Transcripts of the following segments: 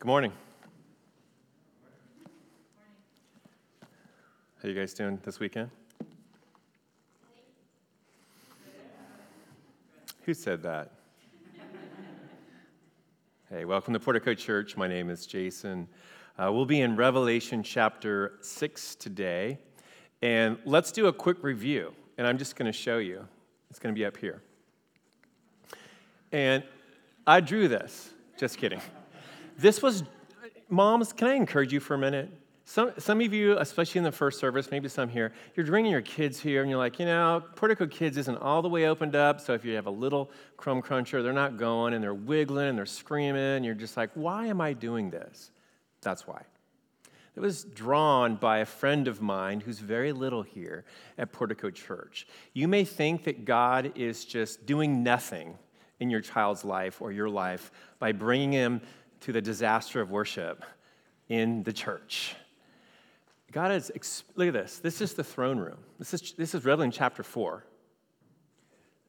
Good morning. How you guys doing this weekend? Who said that? hey, welcome to Portico Church. My name is Jason. Uh, we'll be in Revelation chapter 6 today. And let's do a quick review. And I'm just going to show you. It's going to be up here. And I drew this. Just kidding. This was, moms, can I encourage you for a minute? Some, some of you, especially in the first service, maybe some here, you're bringing your kids here and you're like, you know, Portico Kids isn't all the way opened up, so if you have a little crumb cruncher, they're not going and they're wiggling and they're screaming, and you're just like, why am I doing this? That's why. It was drawn by a friend of mine who's very little here at Portico Church. You may think that God is just doing nothing in your child's life or your life by bringing him to the disaster of worship in the church. God is, look at this. This is the throne room. This is, this is Revelation chapter 4.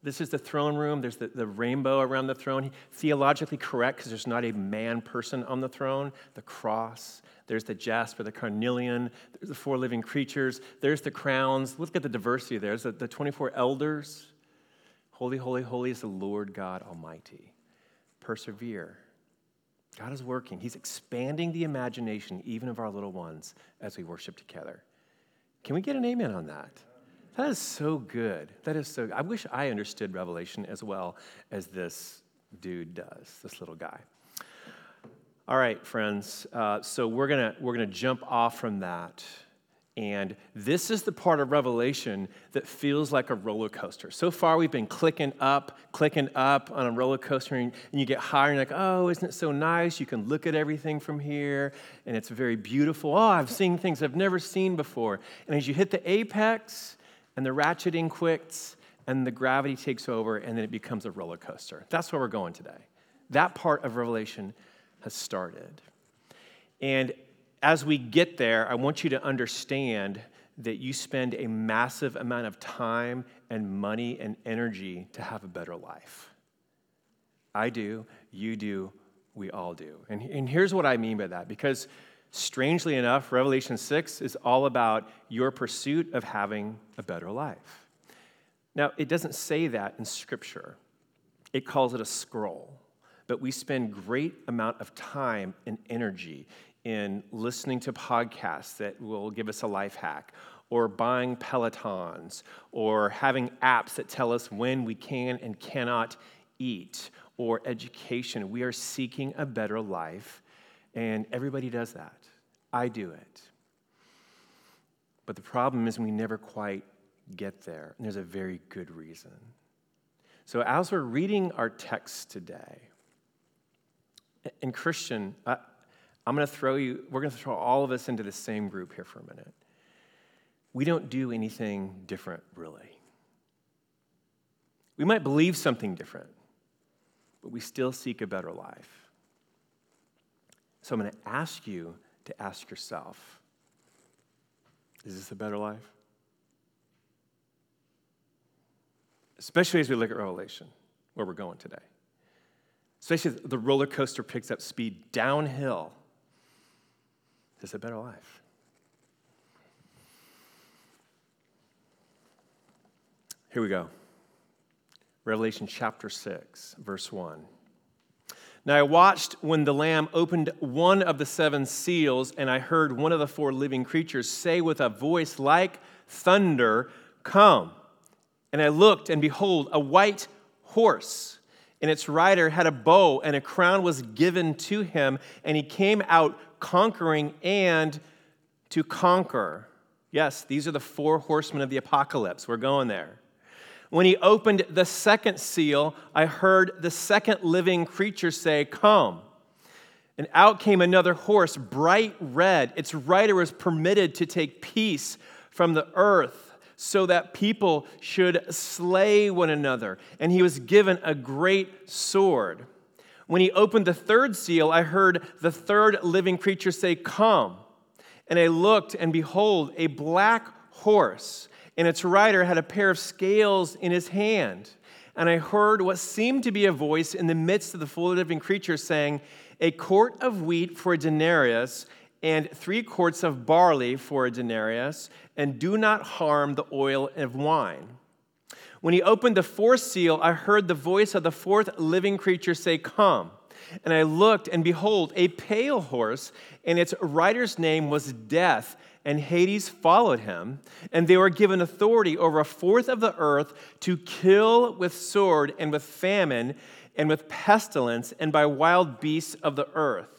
This is the throne room. There's the, the rainbow around the throne. Theologically correct because there's not a man person on the throne. The cross. There's the jasper, the carnelian. There's the four living creatures. There's the crowns. Look at the diversity there. There's the, the 24 elders. Holy, holy, holy is the Lord God Almighty. Persevere. God is working. He's expanding the imagination, even of our little ones, as we worship together. Can we get an amen on that? That is so good. That is so. I wish I understood Revelation as well as this dude does, this little guy. All right, friends. Uh, so we're gonna we're gonna jump off from that and this is the part of Revelation that feels like a roller coaster. So far, we've been clicking up, clicking up on a roller coaster, and you get higher, and you're like, oh, isn't it so nice? You can look at everything from here, and it's very beautiful. Oh, I've seen things I've never seen before. And as you hit the apex, and the ratcheting quits, and the gravity takes over, and then it becomes a roller coaster. That's where we're going today. That part of Revelation has started. And as we get there, I want you to understand that you spend a massive amount of time and money and energy to have a better life. I do, you do, we all do. And, and here's what I mean by that because strangely enough, Revelation 6 is all about your pursuit of having a better life. Now, it doesn't say that in Scripture, it calls it a scroll. But we spend great amount of time and energy in listening to podcasts that will give us a life hack, or buying Pelotons, or having apps that tell us when we can and cannot eat, or education. We are seeking a better life, and everybody does that. I do it. But the problem is we never quite get there, and there's a very good reason. So, as we're reading our text today, and Christian, I'm going to throw you, we're going to throw all of us into the same group here for a minute. We don't do anything different, really. We might believe something different, but we still seek a better life. So I'm going to ask you to ask yourself is this a better life? Especially as we look at Revelation, where we're going today. Especially the roller coaster picks up speed downhill is a better life. Here we go. Revelation chapter 6, verse 1. Now I watched when the Lamb opened one of the seven seals, and I heard one of the four living creatures say with a voice like thunder, Come. And I looked, and behold, a white horse, and its rider had a bow, and a crown was given to him, and he came out conquering and to conquer. Yes, these are the four horsemen of the apocalypse. We're going there. When he opened the second seal, I heard the second living creature say, Come. And out came another horse, bright red. Its rider was permitted to take peace from the earth so that people should slay one another. And he was given a great sword. When he opened the third seal, I heard the third living creature say, Come. And I looked, and behold, a black horse, and its rider had a pair of scales in his hand. And I heard what seemed to be a voice in the midst of the four living creatures saying, a quart of wheat for a denarius, and three quarts of barley for a denarius, and do not harm the oil of wine. When he opened the fourth seal, I heard the voice of the fourth living creature say, Come. And I looked, and behold, a pale horse, and its rider's name was Death, and Hades followed him. And they were given authority over a fourth of the earth to kill with sword, and with famine, and with pestilence, and by wild beasts of the earth.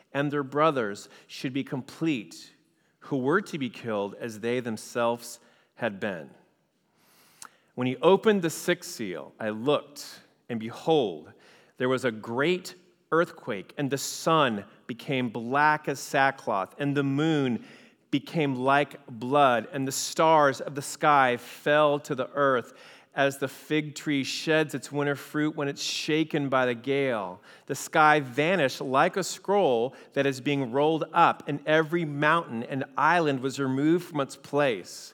and their brothers should be complete, who were to be killed as they themselves had been. When he opened the sixth seal, I looked, and behold, there was a great earthquake, and the sun became black as sackcloth, and the moon became like blood, and the stars of the sky fell to the earth as the fig tree sheds its winter fruit when it's shaken by the gale. The sky vanished like a scroll that is being rolled up, and every mountain and island was removed from its place.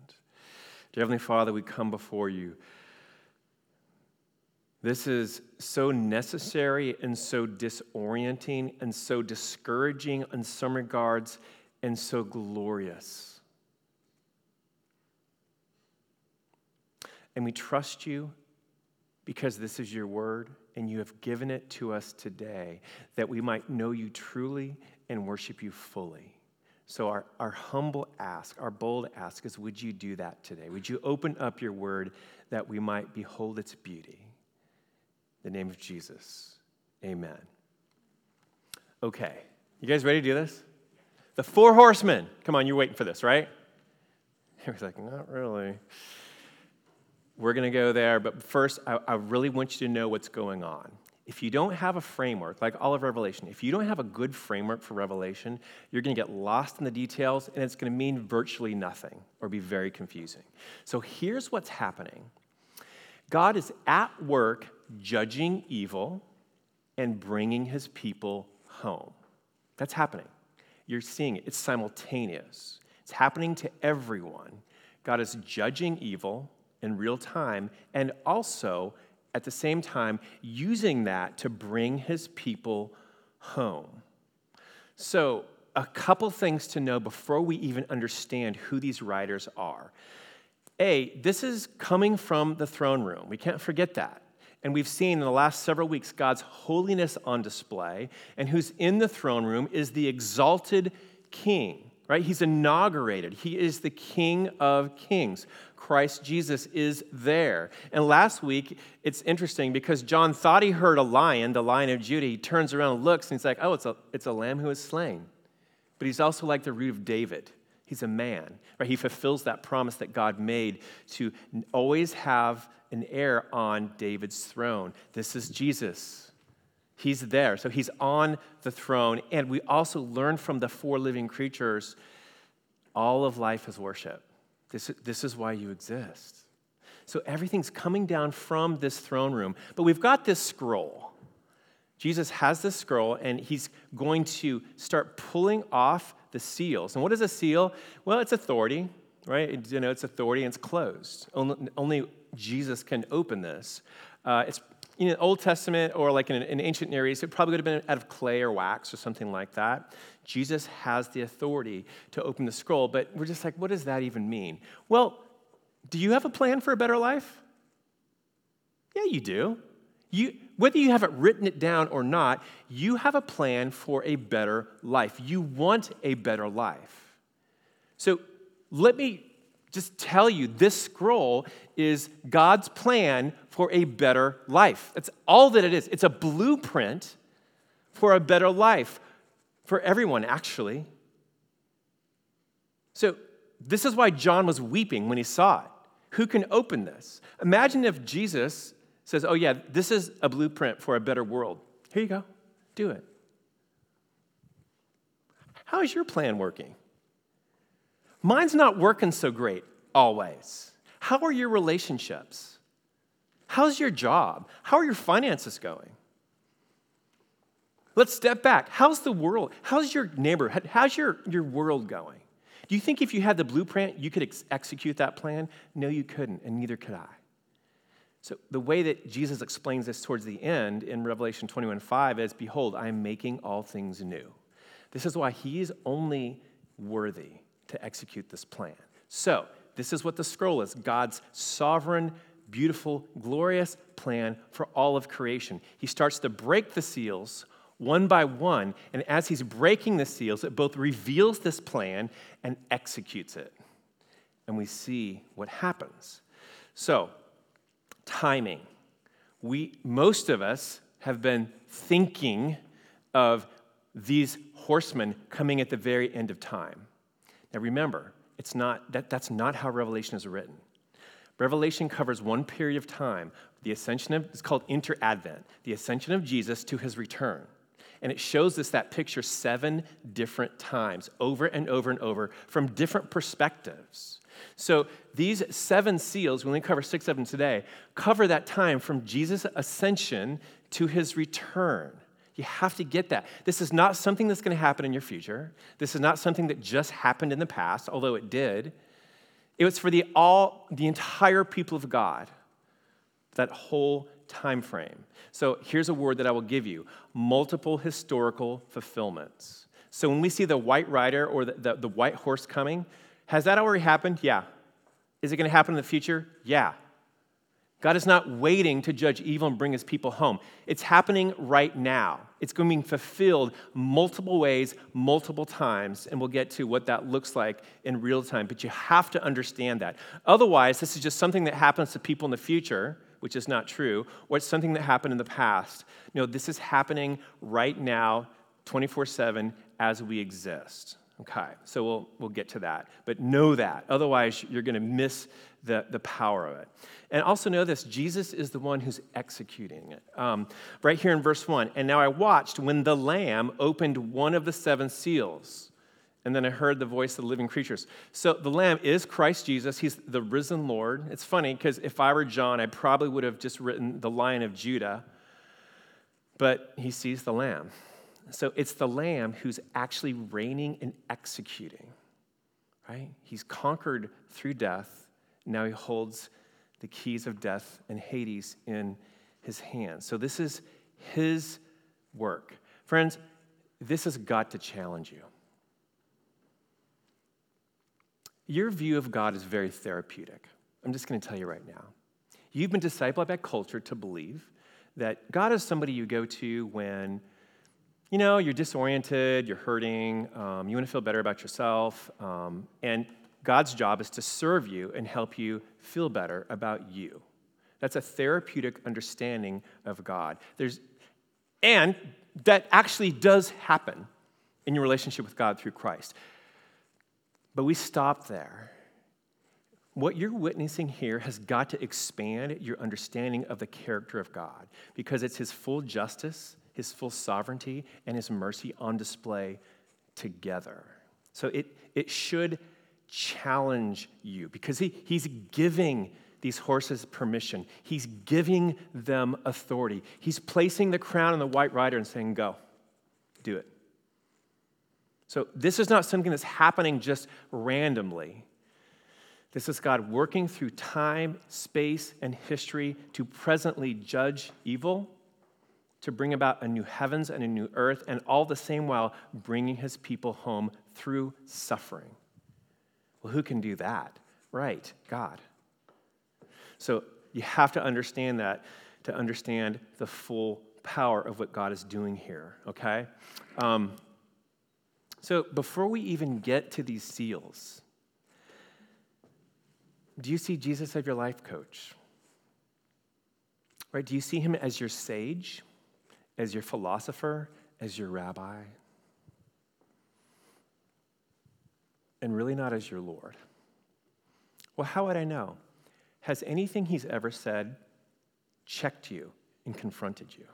Dear Heavenly Father, we come before you. This is so necessary and so disorienting and so discouraging in some regards and so glorious. And we trust you because this is your word and you have given it to us today that we might know you truly and worship you fully. So, our, our humble ask, our bold ask is would you do that today? Would you open up your word that we might behold its beauty? In the name of Jesus, amen. Okay, you guys ready to do this? The four horsemen. Come on, you're waiting for this, right? Everyone's like, not really. We're going to go there, but first, I, I really want you to know what's going on if you don't have a framework, like all of Revelation, if you don't have a good framework for Revelation, you're going to get lost in the details and it's going to mean virtually nothing or be very confusing. So here's what's happening God is at work judging evil and bringing his people home. That's happening. You're seeing it, it's simultaneous, it's happening to everyone. God is judging evil in real time and also at the same time using that to bring his people home. So, a couple things to know before we even understand who these riders are. A, this is coming from the throne room. We can't forget that. And we've seen in the last several weeks God's holiness on display, and who's in the throne room is the exalted king, right? He's inaugurated. He is the king of kings. Christ Jesus is there. And last week, it's interesting because John thought he heard a lion, the lion of Judah. He turns around and looks, and he's like, oh, it's a, it's a lamb who is slain. But he's also like the root of David. He's a man, right? He fulfills that promise that God made to always have an heir on David's throne. This is Jesus. He's there. So he's on the throne. And we also learn from the four living creatures all of life is worship. This, this is why you exist. So everything's coming down from this throne room. But we've got this scroll. Jesus has this scroll, and he's going to start pulling off the seals. And what is a seal? Well, it's authority, right? It, you know, it's authority and it's closed. Only, only Jesus can open this. Uh, it's in the Old Testament or like in, in ancient Near East, it probably would have been out of clay or wax or something like that. Jesus has the authority to open the scroll, but we're just like, what does that even mean? Well, do you have a plan for a better life? Yeah, you do. You, whether you haven't written it down or not, you have a plan for a better life. You want a better life. So let me just tell you this scroll is God's plan for a better life. That's all that it is. It's a blueprint for a better life for everyone, actually. So, this is why John was weeping when he saw it. Who can open this? Imagine if Jesus says, Oh, yeah, this is a blueprint for a better world. Here you go, do it. How is your plan working? Mine's not working so great always. How are your relationships? How's your job? How are your finances going? Let's step back. How's the world? How's your neighborhood? How's your, your world going? Do you think if you had the blueprint, you could ex- execute that plan? No, you couldn't, and neither could I. So, the way that Jesus explains this towards the end in Revelation 21 5 is Behold, I am making all things new. This is why he is only worthy to execute this plan. So, this is what the scroll is God's sovereign, beautiful, glorious plan for all of creation. He starts to break the seals one by one, and as he's breaking the seals, it both reveals this plan and executes it. And we see what happens. So, timing. We, most of us have been thinking of these horsemen coming at the very end of time. Now remember, it's not, that, that's not how Revelation is written. Revelation covers one period of time, the ascension of, it's called inter-advent, the ascension of Jesus to his return. And it shows us that picture seven different times, over and over and over, from different perspectives. So these seven seals, we only cover six of them today, cover that time from Jesus' ascension to his return. You have to get that. This is not something that's going to happen in your future. This is not something that just happened in the past, although it did. It was for the all the entire people of God. That whole time frame. So here's a word that I will give you multiple historical fulfillments. So when we see the white rider or the, the, the white horse coming, has that already happened? Yeah. Is it going to happen in the future? Yeah. God is not waiting to judge evil and bring his people home. It's happening right now. It's going to be fulfilled multiple ways, multiple times, and we'll get to what that looks like in real time. But you have to understand that. Otherwise, this is just something that happens to people in the future which is not true, or it's something that happened in the past. No, this is happening right now, 24 7, as we exist. Okay, so we'll, we'll get to that. But know that. Otherwise, you're going to miss the, the power of it. And also know this Jesus is the one who's executing it. Um, right here in verse 1 And now I watched when the Lamb opened one of the seven seals. And then I heard the voice of the living creatures. So the Lamb is Christ Jesus. He's the risen Lord. It's funny because if I were John, I probably would have just written the Lion of Judah, but he sees the Lamb. So it's the Lamb who's actually reigning and executing, right? He's conquered through death. Now he holds the keys of death and Hades in his hands. So this is his work. Friends, this has got to challenge you. Your view of God is very therapeutic. I'm just going to tell you right now. You've been discipled by culture to believe that God is somebody you go to when, you know, you're disoriented, you're hurting, um, you want to feel better about yourself, um, and God's job is to serve you and help you feel better about you. That's a therapeutic understanding of God. There's, and that actually does happen in your relationship with God through Christ. But we stop there. What you're witnessing here has got to expand your understanding of the character of God because it's His full justice, His full sovereignty, and His mercy on display together. So it, it should challenge you because he, He's giving these horses permission, He's giving them authority. He's placing the crown on the white rider and saying, Go, do it. So, this is not something that's happening just randomly. This is God working through time, space, and history to presently judge evil, to bring about a new heavens and a new earth, and all the same while bringing his people home through suffering. Well, who can do that? Right, God. So you have to understand that to understand the full power of what God is doing here, okay? Um, so before we even get to these seals, do you see Jesus as your life coach? Right? Do you see him as your sage, as your philosopher, as your rabbi? And really not as your Lord? Well, how would I know? Has anything he's ever said checked you and confronted you?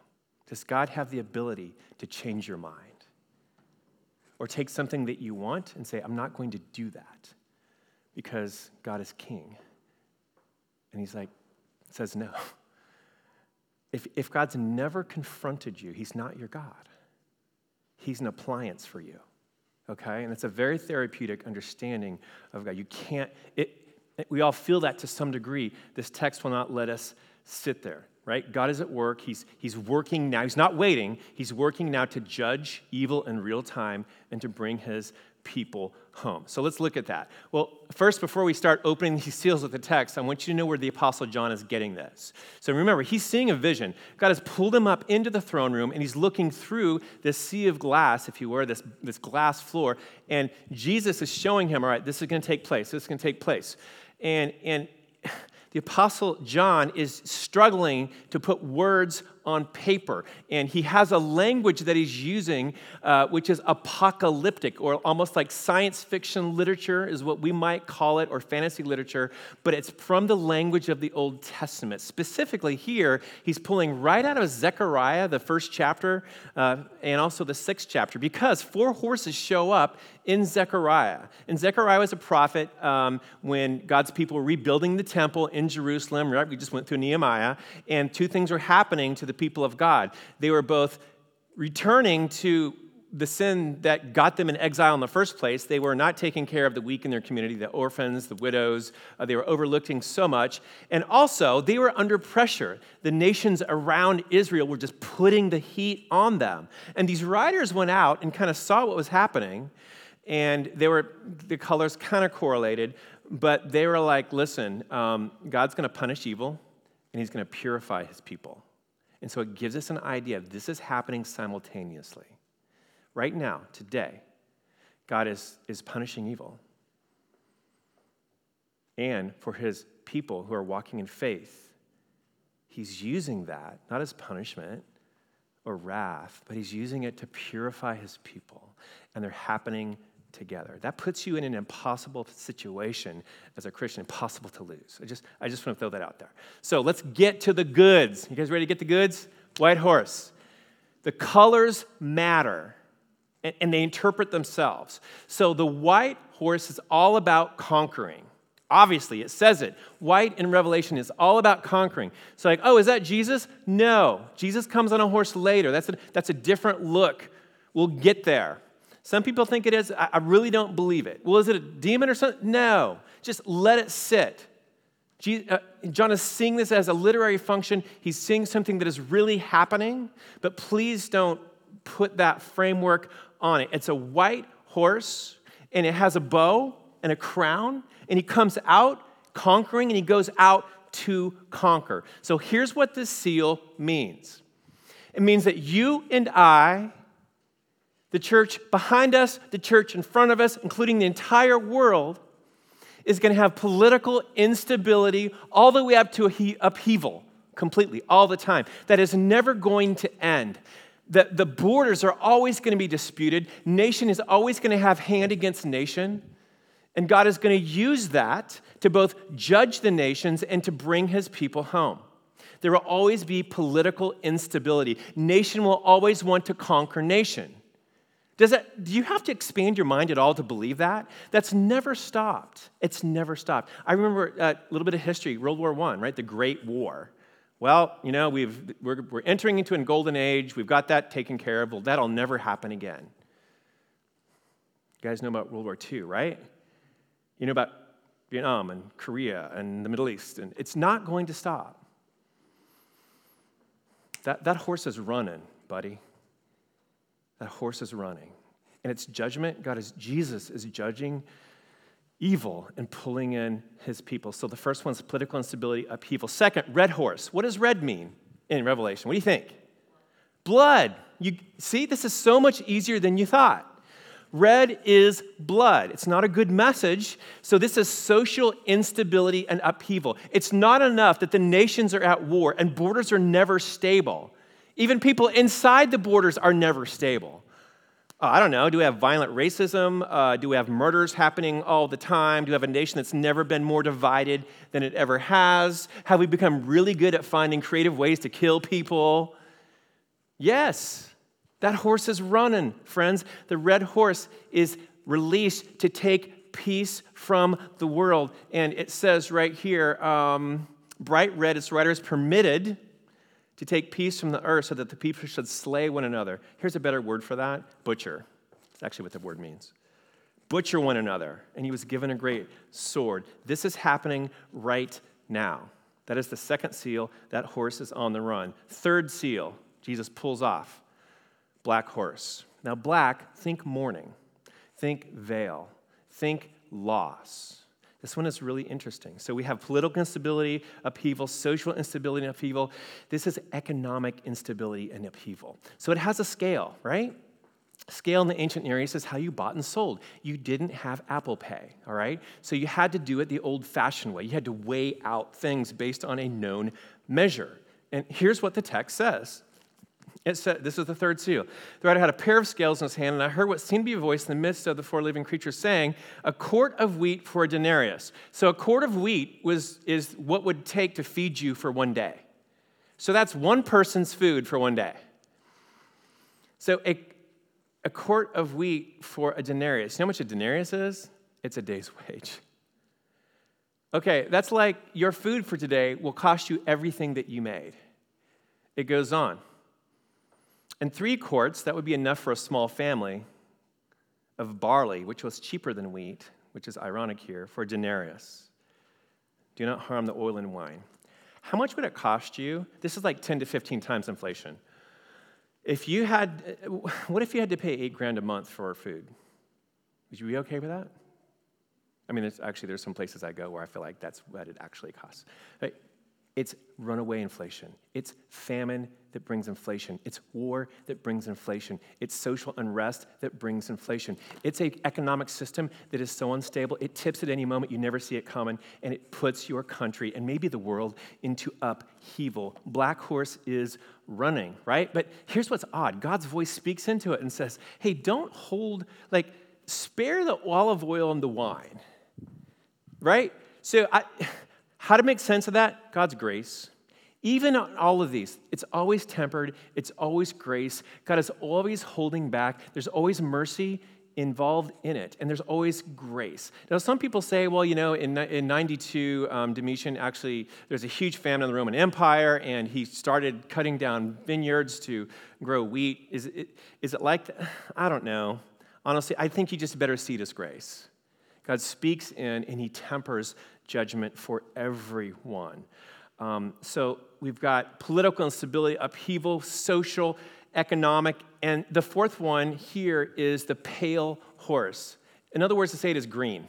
Does God have the ability to change your mind? Or take something that you want and say, I'm not going to do that because God is king. And he's like, says no. If, if God's never confronted you, he's not your God. He's an appliance for you. Okay? And it's a very therapeutic understanding of God. You can't, it, we all feel that to some degree. This text will not let us sit there, right? God is at work. He's, he's working now. He's not waiting. He's working now to judge evil in real time and to bring his people home. So let's look at that. Well, first, before we start opening these seals with the text, I want you to know where the Apostle John is getting this. So remember, he's seeing a vision. God has pulled him up into the throne room, and he's looking through this sea of glass, if you were, this, this glass floor, and Jesus is showing him, all right, this is going to take place. This is going to take place. And, and the Apostle John is struggling to put words on paper. And he has a language that he's using, uh, which is apocalyptic, or almost like science fiction literature, is what we might call it, or fantasy literature, but it's from the language of the Old Testament. Specifically, here, he's pulling right out of Zechariah, the first chapter, uh, and also the sixth chapter, because four horses show up in Zechariah. And Zechariah was a prophet um, when God's people were rebuilding the temple in Jerusalem, right? We just went through Nehemiah, and two things were happening to the people of God. They were both returning to the sin that got them in exile in the first place. They were not taking care of the weak in their community, the orphans, the widows. Uh, they were overlooking so much. And also, they were under pressure. The nations around Israel were just putting the heat on them. And these riders went out and kind of saw what was happening. And they were, the colors kind of correlated, but they were like, listen, um, God's going to punish evil and he's going to purify his people. And so it gives us an idea of this is happening simultaneously. Right now, today, God is, is punishing evil. And for his people who are walking in faith, he's using that not as punishment or wrath, but he's using it to purify his people. And they're happening together. That puts you in an impossible situation as a Christian, impossible to lose. I just, I just want to throw that out there. So let's get to the goods. You guys ready to get the goods? White horse. The colors matter and, and they interpret themselves. So the white horse is all about conquering. Obviously, it says it. White in Revelation is all about conquering. So, like, oh, is that Jesus? No. Jesus comes on a horse later. That's a, that's a different look. We'll get there. Some people think it is. I really don't believe it. Well, is it a demon or something? No. Just let it sit. Uh, John is seeing this as a literary function. He's seeing something that is really happening, but please don't put that framework on it. It's a white horse, and it has a bow and a crown, and he comes out conquering, and he goes out to conquer. So here's what this seal means it means that you and I the church behind us, the church in front of us, including the entire world, is going to have political instability all the way up to upheaval completely, all the time. That is never going to end. The, the borders are always going to be disputed. Nation is always going to have hand against nation. And God is going to use that to both judge the nations and to bring his people home. There will always be political instability. Nation will always want to conquer nation. Does it, do you have to expand your mind at all to believe that? That's never stopped. It's never stopped. I remember uh, a little bit of history, World War I, right? The Great War. Well, you know, we've, we're, we're entering into a golden age. We've got that taken care of. Well, that'll never happen again. You guys know about World War II, right? You know about Vietnam and Korea and the Middle East. And it's not going to stop. That, that horse is running, buddy. That horse is running. And it's judgment. God is, Jesus is judging evil and pulling in his people. So the first one's political instability, upheaval. Second, red horse. What does red mean? in Revelation? What do you think? Blood. You see, this is so much easier than you thought. Red is blood. It's not a good message. So, this is social instability and upheaval. It's not enough that the nations are at war and borders are never stable. Even people inside the borders are never stable. Uh, I don't know. Do we have violent racism? Uh, do we have murders happening all the time? Do we have a nation that's never been more divided than it ever has? Have we become really good at finding creative ways to kill people? Yes. That horse is running, friends. The red horse is released to take peace from the world. And it says right here um, bright red, its rider is permitted to take peace from the earth so that the people should slay one another. Here's a better word for that butcher. It's actually what the word means. Butcher one another. And he was given a great sword. This is happening right now. That is the second seal. That horse is on the run. Third seal, Jesus pulls off black horse. Now, black, think mourning, think veil, think loss. This one is really interesting. So we have political instability, upheaval, social instability and upheaval. This is economic instability and upheaval. So it has a scale, right? Scale in the ancient Near East is how you bought and sold. You didn't have Apple Pay, all right? So you had to do it the old fashioned way. You had to weigh out things based on a known measure. And here's what the text says it said, this is the third seal. The rider had a pair of scales in his hand, and I heard what seemed to be a voice in the midst of the four living creatures saying, A quart of wheat for a denarius. So a quart of wheat was, is what would take to feed you for one day. So that's one person's food for one day. So a, a quart of wheat for a denarius. You know how much a denarius is? It's a day's wage. Okay, that's like your food for today will cost you everything that you made. It goes on. And three quarts, that would be enough for a small family, of barley, which was cheaper than wheat, which is ironic here, for a denarius. Do not harm the oil and wine. How much would it cost you? This is like 10 to 15 times inflation. If you had, what if you had to pay eight grand a month for food? Would you be okay with that? I mean, there's, actually, there's some places I go where I feel like that's what it actually costs. It's runaway inflation. It's famine that brings inflation. It's war that brings inflation. It's social unrest that brings inflation. It's an economic system that is so unstable, it tips at any moment, you never see it coming, and it puts your country and maybe the world into upheaval. Black Horse is running, right? But here's what's odd God's voice speaks into it and says, hey, don't hold, like, spare the olive oil and the wine, right? So I. How to make sense of that? God's grace. Even on all of these, it's always tempered, it's always grace. God is always holding back, there's always mercy involved in it, and there's always grace. Now, some people say, well, you know, in, in 92, um, Domitian actually, there's a huge famine in the Roman Empire, and he started cutting down vineyards to grow wheat. Is it, is it like? I don't know. Honestly, I think you just better see this grace. God speaks in and he tempers judgment for everyone. Um, so we've got political instability, upheaval, social, economic, and the fourth one here is the pale horse. In other words, to say it is green.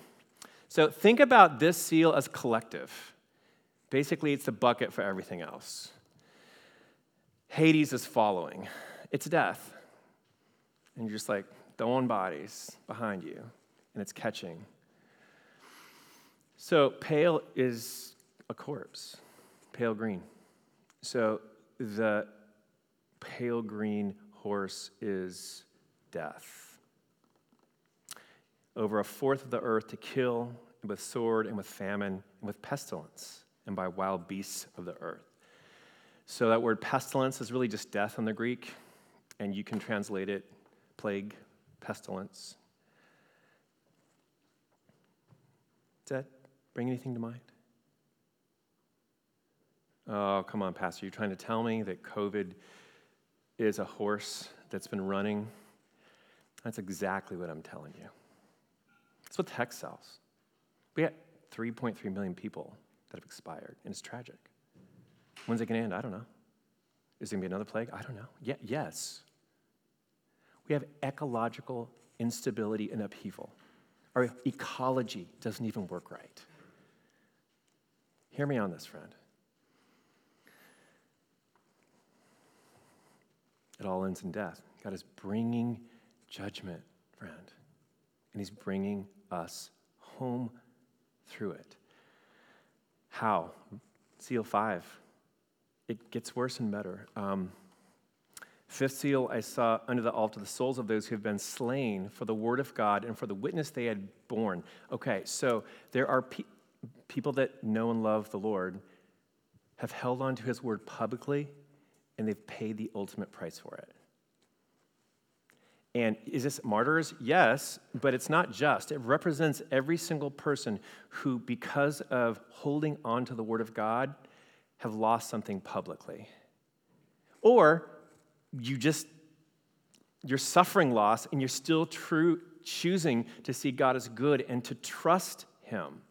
So think about this seal as collective. Basically, it's the bucket for everything else. Hades is following, it's death. And you're just like throwing bodies behind you, and it's catching. So, pale is a corpse, pale green. So, the pale green horse is death. Over a fourth of the earth to kill with sword and with famine and with pestilence and by wild beasts of the earth. So, that word pestilence is really just death in the Greek, and you can translate it plague, pestilence. That bring anything to mind? Oh, come on, Pastor. You're trying to tell me that COVID is a horse that's been running? That's exactly what I'm telling you. That's what the text sells. We got 3.3 million people that have expired, and it's tragic. When's it going to end? I don't know. Is there going to be another plague? I don't know. Yeah, yes. We have ecological instability and upheaval. Our ecology doesn't even work right. Hear me on this, friend. it all ends in death. God is bringing judgment, friend, and He's bringing us home through it. How? Seal five. It gets worse and better. Um, Fifth seal, I saw under the altar the souls of those who have been slain for the word of God and for the witness they had borne. Okay, so there are pe- people that know and love the Lord, have held on to his word publicly, and they've paid the ultimate price for it. And is this martyrs? Yes, but it's not just. It represents every single person who, because of holding on to the word of God, have lost something publicly. Or you just, you're suffering loss and you're still true, choosing to see God as good and to trust Him.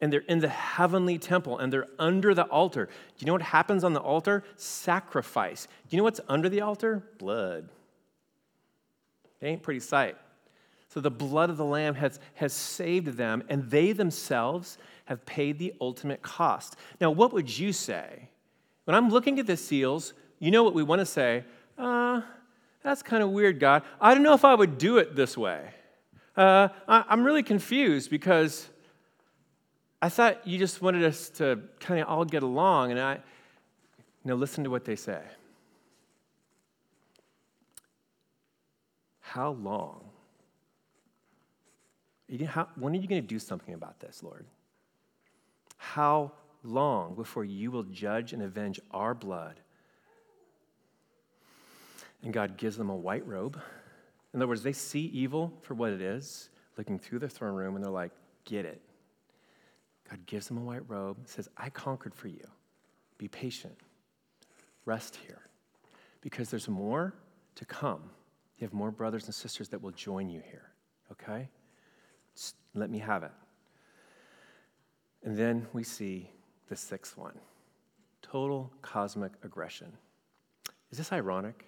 And they're in the heavenly temple and they're under the altar. Do you know what happens on the altar? Sacrifice. Do you know what's under the altar? Blood. It ain't pretty sight. So the blood of the Lamb has, has saved them, and they themselves have paid the ultimate cost. Now, what would you say? When I'm looking at the seals, you know what we want to say? Uh, that's kind of weird, God. I don't know if I would do it this way. Uh, I, I'm really confused because I thought you just wanted us to kind of all get along, and I. Now, listen to what they say. How long? How, when are you going to do something about this, Lord? How long before you will judge and avenge our blood and God gives them a white robe. In other words, they see evil for what it is, looking through the throne room, and they're like, get it. God gives them a white robe, says, I conquered for you. Be patient. Rest here. Because there's more to come. You have more brothers and sisters that will join you here, okay? Just let me have it. And then we see the sixth one total cosmic aggression. Is this ironic?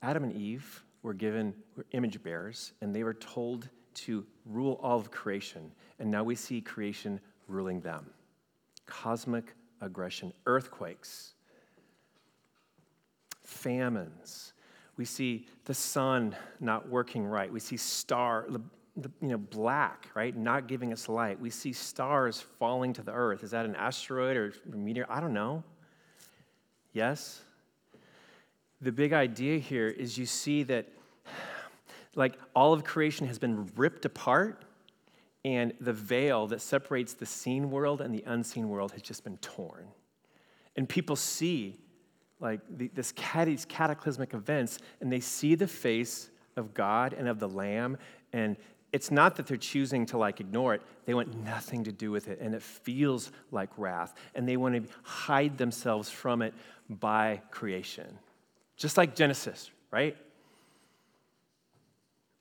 Adam and Eve were given were image bearers, and they were told to rule all of creation. And now we see creation ruling them. Cosmic aggression, earthquakes, famines. We see the sun not working right. We see star, you know, black, right, not giving us light. We see stars falling to the earth. Is that an asteroid or a meteor? I don't know. Yes, the big idea here is you see that like all of creation has been ripped apart and the veil that separates the seen world and the unseen world has just been torn. And people see like the, this these cataclysmic events and they see the face of god and of the lamb and it's not that they're choosing to like ignore it. They want nothing to do with it and it feels like wrath and they want to hide themselves from it by creation. Just like Genesis, right?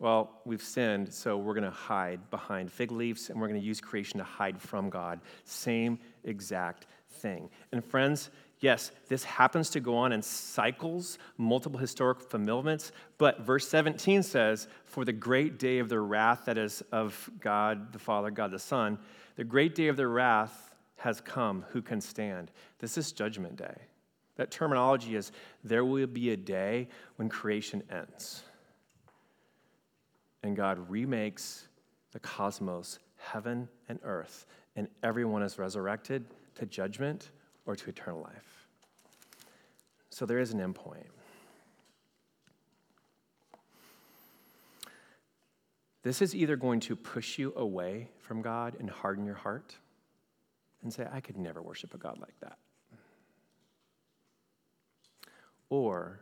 Well, we've sinned, so we're going to hide behind fig leaves and we're going to use creation to hide from God. Same exact thing. And friends, yes, this happens to go on in cycles, multiple historic fulfillments, but verse 17 says, For the great day of their wrath, that is of God the Father, God the Son, the great day of their wrath has come. Who can stand? This is judgment day. That terminology is there will be a day when creation ends. And God remakes the cosmos, heaven and earth, and everyone is resurrected to judgment or to eternal life. So there is an endpoint. This is either going to push you away from God and harden your heart and say, I could never worship a God like that. Or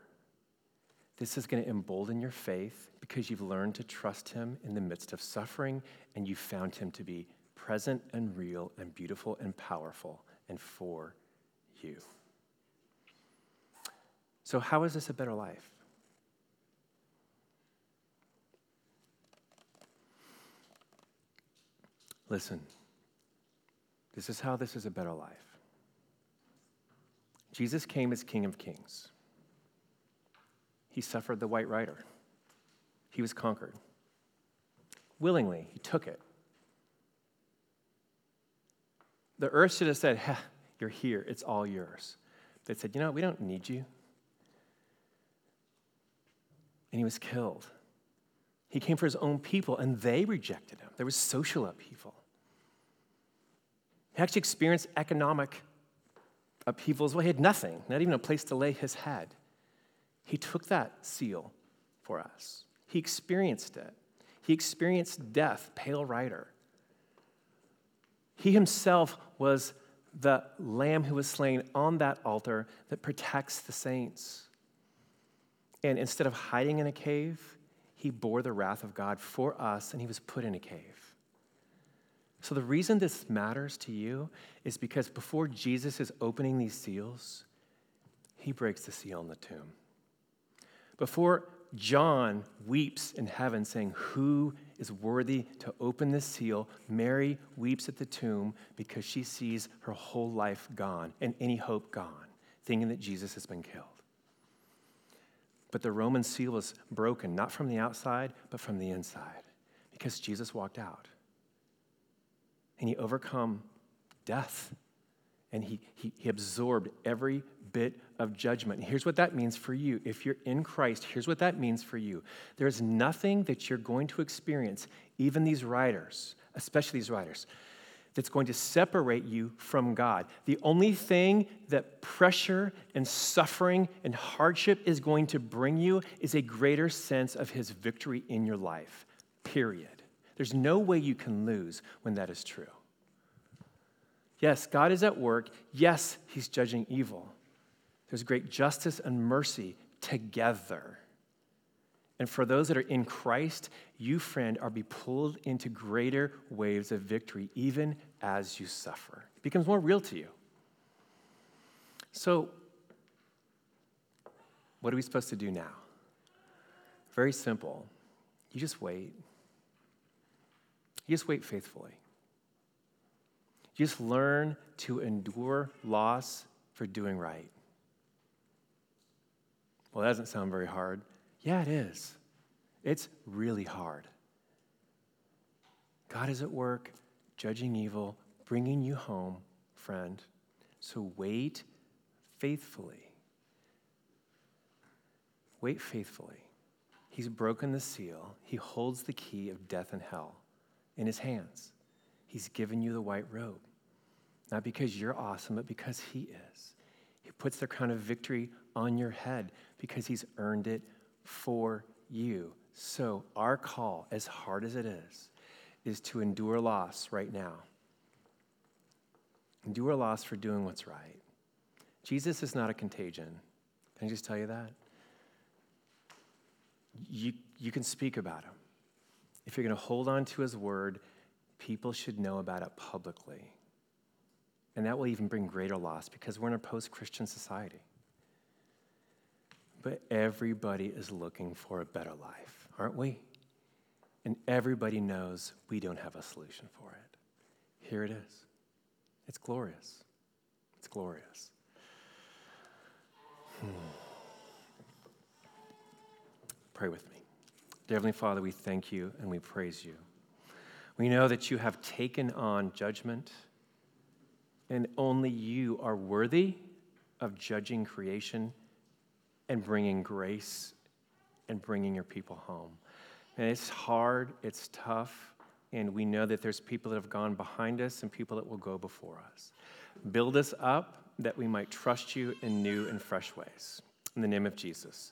this is going to embolden your faith because you've learned to trust Him in the midst of suffering and you found Him to be present and real and beautiful and powerful and for you. So, how is this a better life? Listen, this is how this is a better life. Jesus came as King of Kings. He suffered the white rider. He was conquered. Willingly, he took it. The earth should have said, You're here, it's all yours. They said, You know, we don't need you. and he was killed. He came for his own people, and they rejected him. There was social upheaval. He actually experienced economic upheaval as well. He had nothing, not even a place to lay his head. He took that seal for us, he experienced it. He experienced death, pale rider. He himself was the lamb who was slain on that altar that protects the saints. And instead of hiding in a cave, he bore the wrath of God for us and he was put in a cave. So, the reason this matters to you is because before Jesus is opening these seals, he breaks the seal in the tomb. Before John weeps in heaven, saying, Who is worthy to open this seal? Mary weeps at the tomb because she sees her whole life gone and any hope gone, thinking that Jesus has been killed. But the Roman seal was broken, not from the outside, but from the inside, because Jesus walked out. And he overcome death. And he, he, he absorbed every bit of judgment. Here's what that means for you. If you're in Christ, here's what that means for you. There's nothing that you're going to experience, even these riders, especially these riders, that's going to separate you from God. The only thing that pressure and suffering and hardship is going to bring you is a greater sense of His victory in your life, period. There's no way you can lose when that is true. Yes, God is at work. Yes, He's judging evil. There's great justice and mercy together. And for those that are in Christ, you, friend, are be pulled into greater waves of victory even as you suffer. It becomes more real to you. So, what are we supposed to do now? Very simple. You just wait. You just wait faithfully. You just learn to endure loss for doing right. Well, that doesn't sound very hard. Yeah, it is. It's really hard. God is at work, judging evil, bringing you home, friend. So wait faithfully. Wait faithfully. He's broken the seal, He holds the key of death and hell in His hands. He's given you the white robe, not because you're awesome, but because He is. He puts the crown of victory on your head because He's earned it for you. So, our call, as hard as it is, is to endure loss right now. Endure loss for doing what's right. Jesus is not a contagion. Can I just tell you that? You, you can speak about him. If you're going to hold on to his word, people should know about it publicly. And that will even bring greater loss because we're in a post Christian society. But everybody is looking for a better life, aren't we? And everybody knows we don't have a solution for it. Here it is. It's glorious. It's glorious. Hmm. Pray with me. Dear Heavenly Father, we thank you and we praise you. We know that you have taken on judgment, and only you are worthy of judging creation and bringing grace and bringing your people home. And it's hard, it's tough, and we know that there's people that have gone behind us and people that will go before us. Build us up that we might trust you in new and fresh ways. In the name of Jesus.